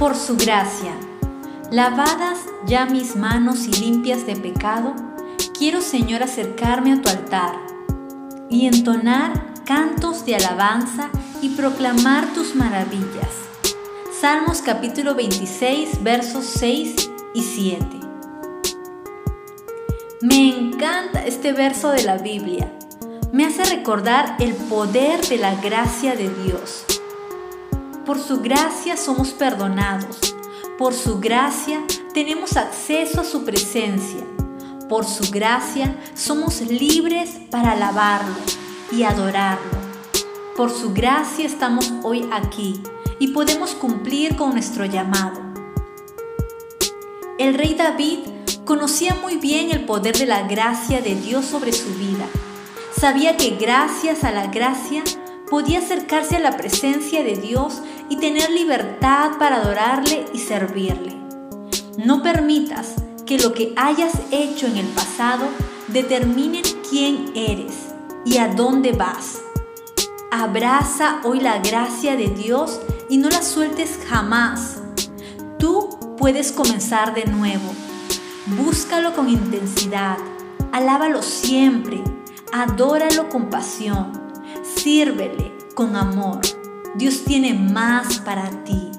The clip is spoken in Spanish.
por su gracia. Lavadas ya mis manos y limpias de pecado, quiero Señor acercarme a tu altar y entonar cantos de alabanza y proclamar tus maravillas. Salmos capítulo 26 versos 6 y 7. Me encanta este verso de la Biblia. Me hace recordar el poder de la gracia de Dios. Por su gracia somos perdonados. Por su gracia tenemos acceso a su presencia. Por su gracia somos libres para alabarlo y adorarlo. Por su gracia estamos hoy aquí y podemos cumplir con nuestro llamado. El rey David conocía muy bien el poder de la gracia de Dios sobre su vida. Sabía que gracias a la gracia podía acercarse a la presencia de Dios y tener libertad para adorarle y servirle. No permitas que lo que hayas hecho en el pasado determine quién eres y a dónde vas. Abraza hoy la gracia de Dios y no la sueltes jamás. Tú puedes comenzar de nuevo. Búscalo con intensidad. Alábalo siempre. Adóralo con pasión. Sírvele con amor. Dios tiene más para ti.